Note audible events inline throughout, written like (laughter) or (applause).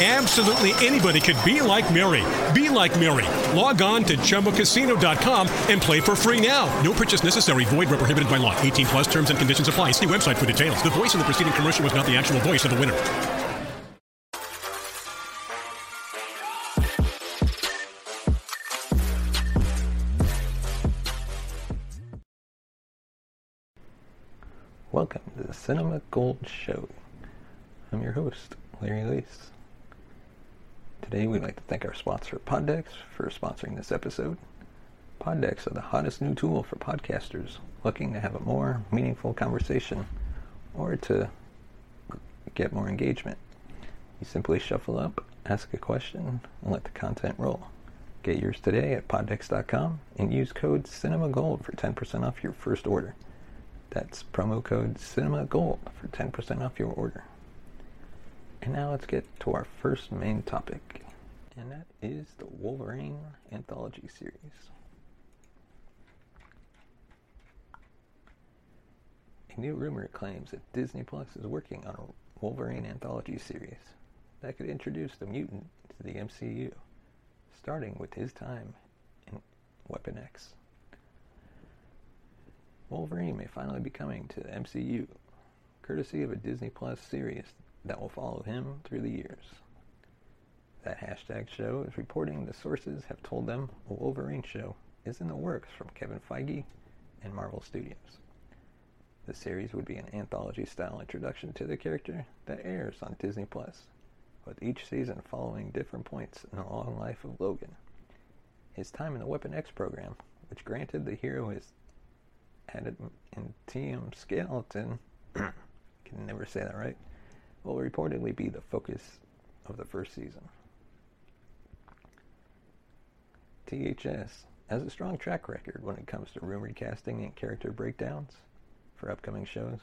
Absolutely anybody could be like Mary. Be like Mary. Log on to ChumbaCasino.com and play for free now. No purchase necessary. Void where prohibited by law. 18 plus terms and conditions apply. See website for details. The voice in the preceding commercial was not the actual voice of the winner. Welcome to the Cinema Gold Show. I'm your host, Larry Lace. Today we'd like to thank our sponsor, Poddex, for sponsoring this episode. Poddex are the hottest new tool for podcasters looking to have a more meaningful conversation or to get more engagement. You simply shuffle up, ask a question, and let the content roll. Get yours today at poddex.com and use code CinemaGold for 10% off your first order. That's promo code CinemaGold for 10% off your order. And now let's get to our first main topic, and that is the Wolverine anthology series. A new rumor claims that Disney Plus is working on a Wolverine anthology series that could introduce the mutant to the MCU, starting with his time in Weapon X. Wolverine may finally be coming to the MCU, courtesy of a Disney Plus series that will follow him through the years. That hashtag show is reporting the sources have told them a Wolverine show is in the works from Kevin Feige and Marvel Studios. The series would be an anthology style introduction to the character that airs on Disney Plus, with each season following different points in the long life of Logan. His time in the Weapon X program, which granted the hero his adamantium skeleton, (coughs) can never say that right, will reportedly be the focus of the first season. THS has a strong track record when it comes to rumored casting and character breakdowns for upcoming shows,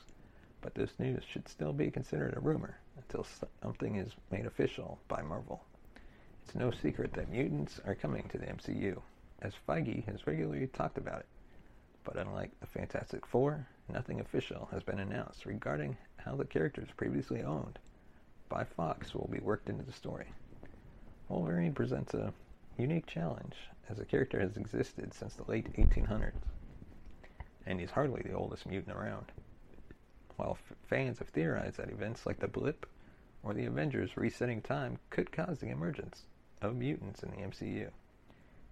but this news should still be considered a rumor until something is made official by Marvel. It's no secret that mutants are coming to the MCU, as Feige has regularly talked about it. But unlike the Fantastic Four, nothing official has been announced regarding how the characters previously owned by Fox will be worked into the story. Wolverine presents a unique challenge, as the character has existed since the late 1800s, and he's hardly the oldest mutant around. While f- fans have theorized that events like the Blip or the Avengers resetting time could cause the emergence of mutants in the MCU,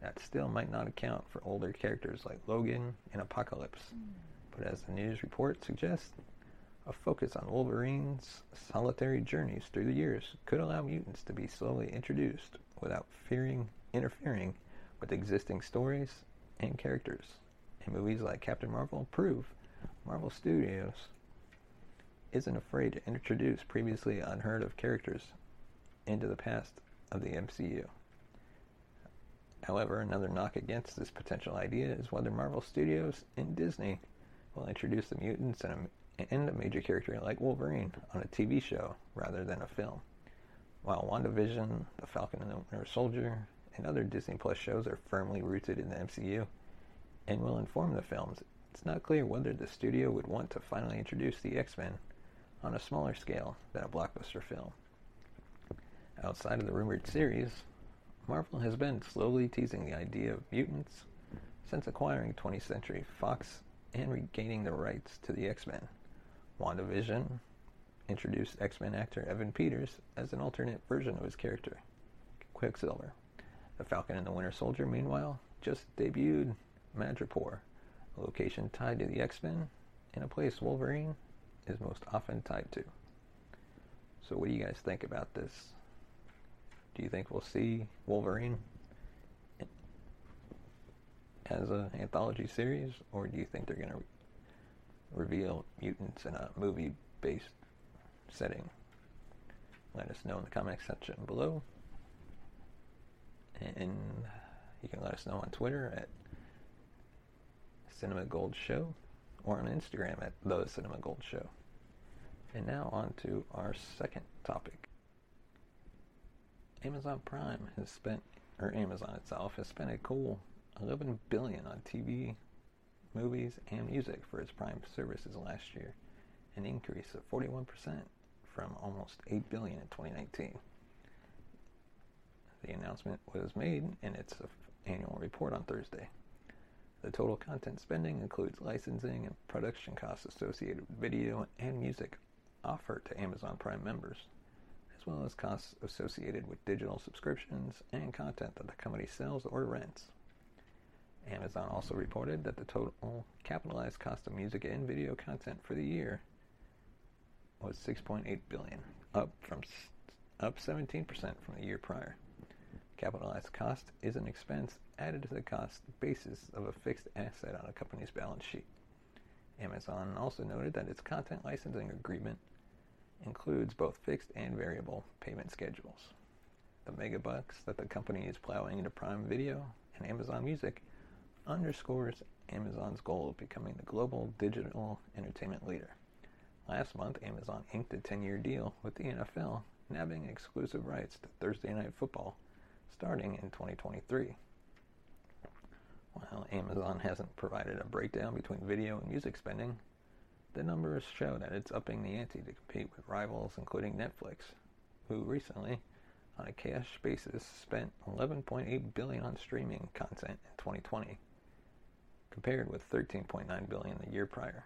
that still might not account for older characters like Logan and Apocalypse. Hmm. But as the news report suggests, a focus on Wolverine's solitary journeys through the years could allow mutants to be slowly introduced without fearing interfering with existing stories and characters. And movies like Captain Marvel prove Marvel Studios isn't afraid to introduce previously unheard of characters into the past of the MCU. However, another knock against this potential idea is whether Marvel Studios and Disney will introduce the mutants and a, and a major character like Wolverine on a TV show rather than a film. While WandaVision, The Falcon and the Winter Soldier, and other Disney Plus shows are firmly rooted in the MCU and will inform the films, it's not clear whether the studio would want to finally introduce the X Men on a smaller scale than a blockbuster film. Outside of the rumored series, Marvel has been slowly teasing the idea of mutants since acquiring 20th Century Fox and regaining the rights to the X Men. WandaVision introduced X Men actor Evan Peters as an alternate version of his character, Quicksilver. The Falcon and the Winter Soldier, meanwhile, just debuted Madripoor, a location tied to the X Men and a place Wolverine is most often tied to. So, what do you guys think about this? Do you think we'll see Wolverine as an anthology series, or do you think they're going to re- reveal mutants in a movie based setting? Let us know in the comment section below. And you can let us know on Twitter at Cinema Gold Show or on Instagram at The Cinema Gold Show. And now on to our second topic. Amazon Prime has spent, or Amazon itself has spent a cool 11 billion on TV, movies, and music for its Prime services last year, an increase of 41% from almost 8 billion in 2019. The announcement was made in its annual report on Thursday. The total content spending includes licensing and production costs associated with video and music offered to Amazon Prime members, as well as costs associated with digital subscriptions and content that the company sells or rents. Amazon also reported that the total capitalized cost of music and video content for the year was 6.8 billion, up from up 17% from the year prior. Capitalized cost is an expense added to the cost basis of a fixed asset on a company's balance sheet. Amazon also noted that its content licensing agreement includes both fixed and variable payment schedules. The megabucks that the company is plowing into Prime Video and Amazon Music underscores Amazon's goal of becoming the global digital entertainment leader. Last month, Amazon inked a 10 year deal with the NFL, nabbing exclusive rights to Thursday Night Football starting in 2023. While Amazon hasn't provided a breakdown between video and music spending, the numbers show that it's upping the ante to compete with rivals including Netflix, who recently, on a cash basis, spent 11.8 billion on streaming content in 2020, compared with 13.9 billion the year prior.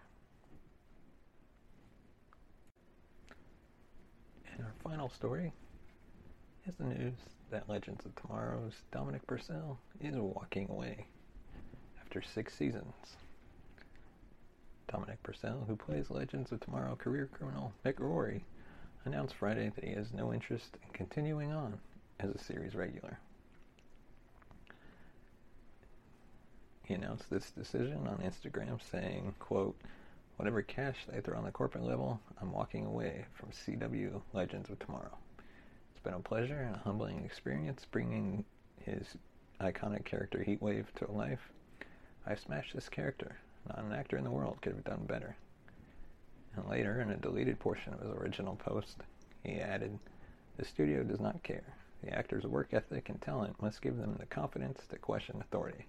And our final story is the news that Legends of Tomorrow's Dominic Purcell is walking away after six seasons. Dominic Purcell, who plays Legends of Tomorrow career criminal Mick Rory, announced Friday that he has no interest in continuing on as a series regular. He announced this decision on Instagram saying, quote, Whatever cash they throw on the corporate level, I'm walking away from CW Legends of Tomorrow. It's been a pleasure and a humbling experience bringing his iconic character Heatwave to life. I smashed this character. Not an actor in the world could have done better. And later, in a deleted portion of his original post, he added, The studio does not care. The actor's work ethic and talent must give them the confidence to question authority.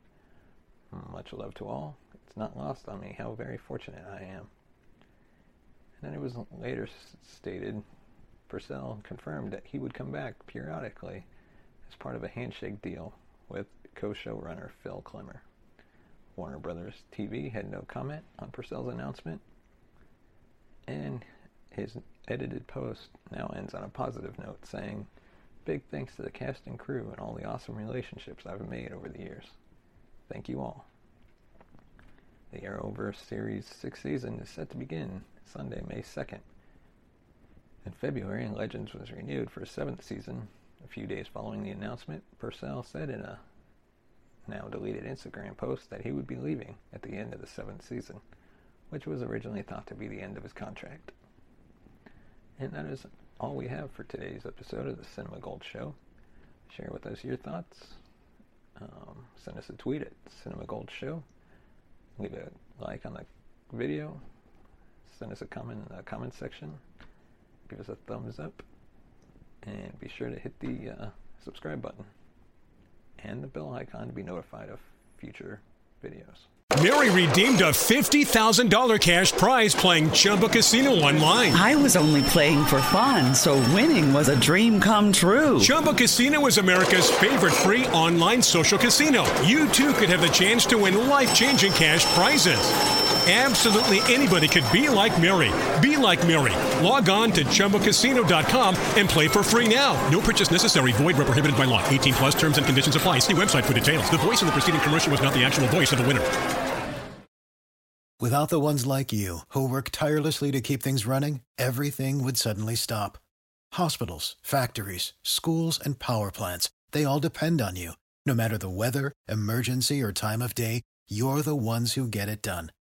Hmm, much love to all. It's not lost on me how very fortunate I am. And then it was later stated Purcell confirmed that he would come back periodically as part of a handshake deal with co-showrunner Phil Klemmer. Warner Brothers TV had no comment on Purcell's announcement, and his edited post now ends on a positive note saying, Big thanks to the cast and crew and all the awesome relationships I've made over the years. Thank you all. The Arrowverse Series 6th season is set to begin Sunday, May 2nd. In February, Legends was renewed for a seventh season. A few days following the announcement, Purcell said in a now deleted Instagram post that he would be leaving at the end of the seventh season, which was originally thought to be the end of his contract. And that is all we have for today's episode of the Cinema Gold Show. Share with us your thoughts. Um, send us a tweet at Cinema Gold Show. Leave a like on the video. Send us a comment in the comment section. Give us a thumbs up. And be sure to hit the uh, subscribe button and the bell icon to be notified of future videos. Mary redeemed a $50,000 cash prize playing Chumba Casino online. I was only playing for fun, so winning was a dream come true. Chumba Casino is America's favorite free online social casino. You too could have the chance to win life changing cash prizes. Absolutely anybody could be like Mary. Be like Mary. Log on to ChumbaCasino.com and play for free now. No purchase necessary. Void where prohibited by law. 18 plus terms and conditions apply. See website for details. The voice in the preceding commercial was not the actual voice of the winner. Without the ones like you, who work tirelessly to keep things running, everything would suddenly stop. Hospitals, factories, schools, and power plants, they all depend on you. No matter the weather, emergency, or time of day, you're the ones who get it done.